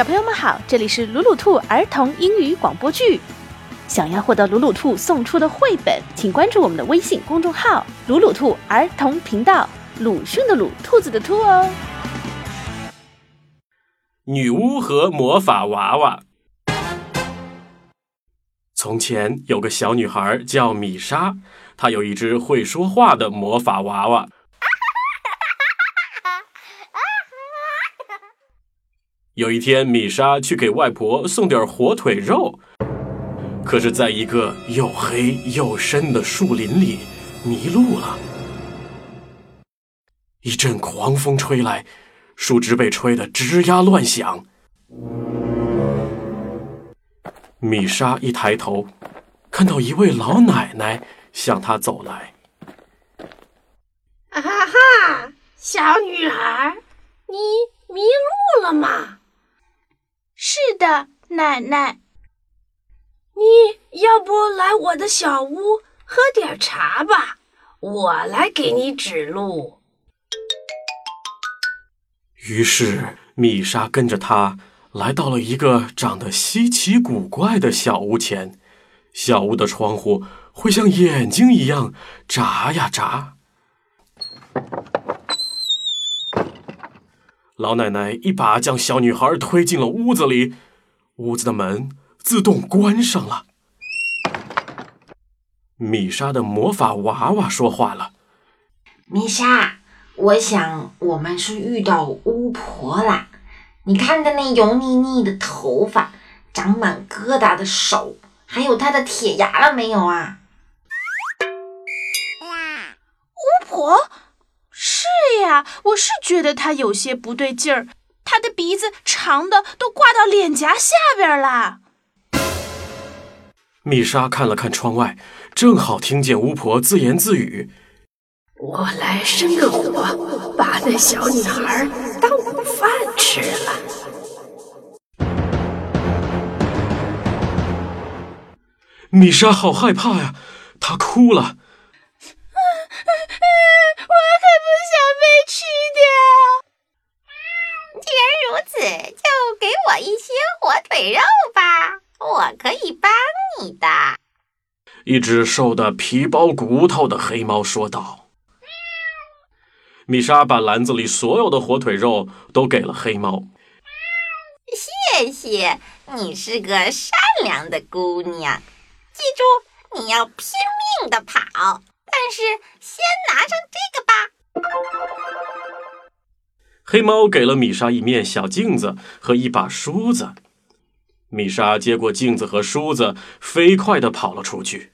小朋友们好，这里是鲁鲁兔儿童英语广播剧。想要获得鲁鲁兔送出的绘本，请关注我们的微信公众号“鲁鲁兔儿童频道”，鲁迅的鲁，兔子的兔哦。女巫和魔法娃娃。从前有个小女孩叫米莎，她有一只会说话的魔法娃娃。有一天，米莎去给外婆送点火腿肉，可是在一个又黑又深的树林里迷路了。一阵狂风吹来，树枝被吹得吱呀乱响。米莎一抬头，看到一位老奶奶向她走来。啊哈，小女孩，你迷路了吗？是的，奶奶。你要不来我的小屋喝点茶吧，我来给你指路。于是米莎跟着他来到了一个长得稀奇古怪的小屋前，小屋的窗户会像眼睛一样眨呀眨。老奶奶一把将小女孩推进了屋子里，屋子的门自动关上了。米莎的魔法娃娃说话了：“米莎，我想我们是遇到巫婆啦。你看她那油腻腻的头发，长满疙瘩的手，还有她的铁牙了没有啊？”巫婆。我是觉得他有些不对劲儿。他的鼻子长的都挂到脸颊下边了。米莎看了看窗外，正好听见巫婆自言自语：“我来生个火，把那小女孩当午饭吃了。”米莎好害怕呀，她哭了。我一些火腿肉吧，我可以帮你的。一只瘦的皮包骨头的黑猫说道。米莎把篮子里所有的火腿肉都给了黑猫。谢谢你是个善良的姑娘，记住你要拼命的跑，但是先拿上这个吧。黑猫给了米莎一面小镜子和一把梳子，米莎接过镜子和梳子，飞快地跑了出去。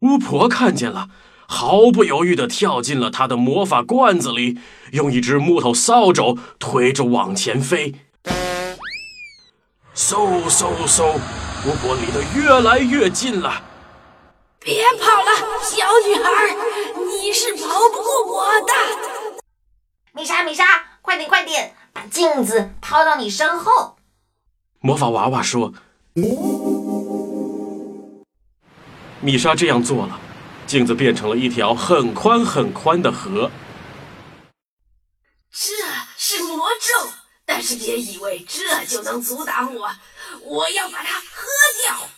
巫婆看见了，毫不犹豫地跳进了她的魔法罐子里，用一只木头扫帚推着往前飞。嗖嗖嗖，巫婆离得越来越近了。别跑了，小女孩，你是跑不过我的。米莎，米莎，快点，快点，把镜子抛到你身后。魔法娃娃说：“米莎这样做了，镜子变成了一条很宽很宽的河。这是魔咒，但是别以为这就能阻挡我，我要把它喝掉。”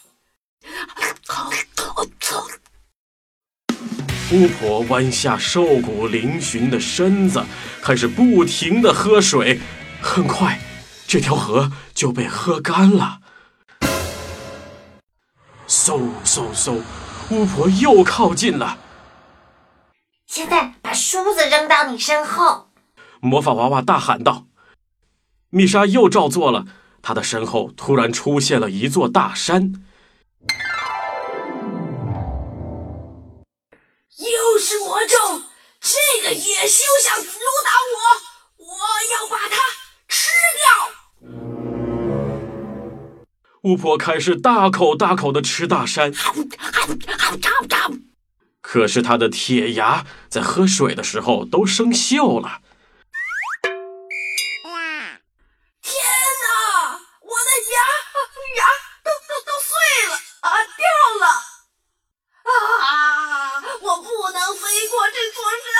巫婆弯下瘦骨嶙峋的身子，开始不停的喝水。很快，这条河就被喝干了。嗖嗖嗖，巫婆又靠近了。现在把梳子扔到你身后。魔法娃娃大喊道。米莎又照做了，她的身后突然出现了一座大山。又是魔咒，这个野修想阻挡巫婆开始大口大口的吃大山，可是她的铁牙在喝水的时候都生锈了。天呐，我的牙牙都都都碎了，啊，掉了。啊，我不能飞过这座山，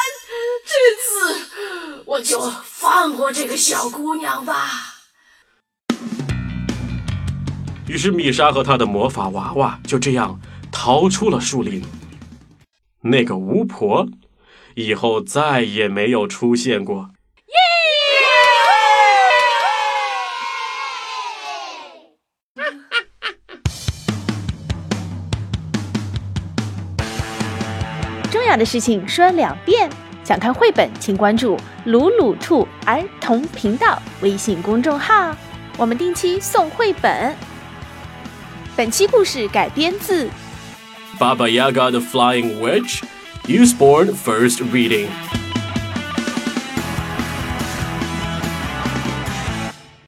这次我就放过这个小姑娘吧。于是米莎和她的魔法娃娃就这样逃出了树林。那个巫婆以后再也没有出现过。耶 重要的事情说两遍。想看绘本，请关注“鲁鲁兔儿童频道”微信公众号，我们定期送绘本。本期故事改编自《 Baba Yaga the Flying Witch, Usborne First Reading.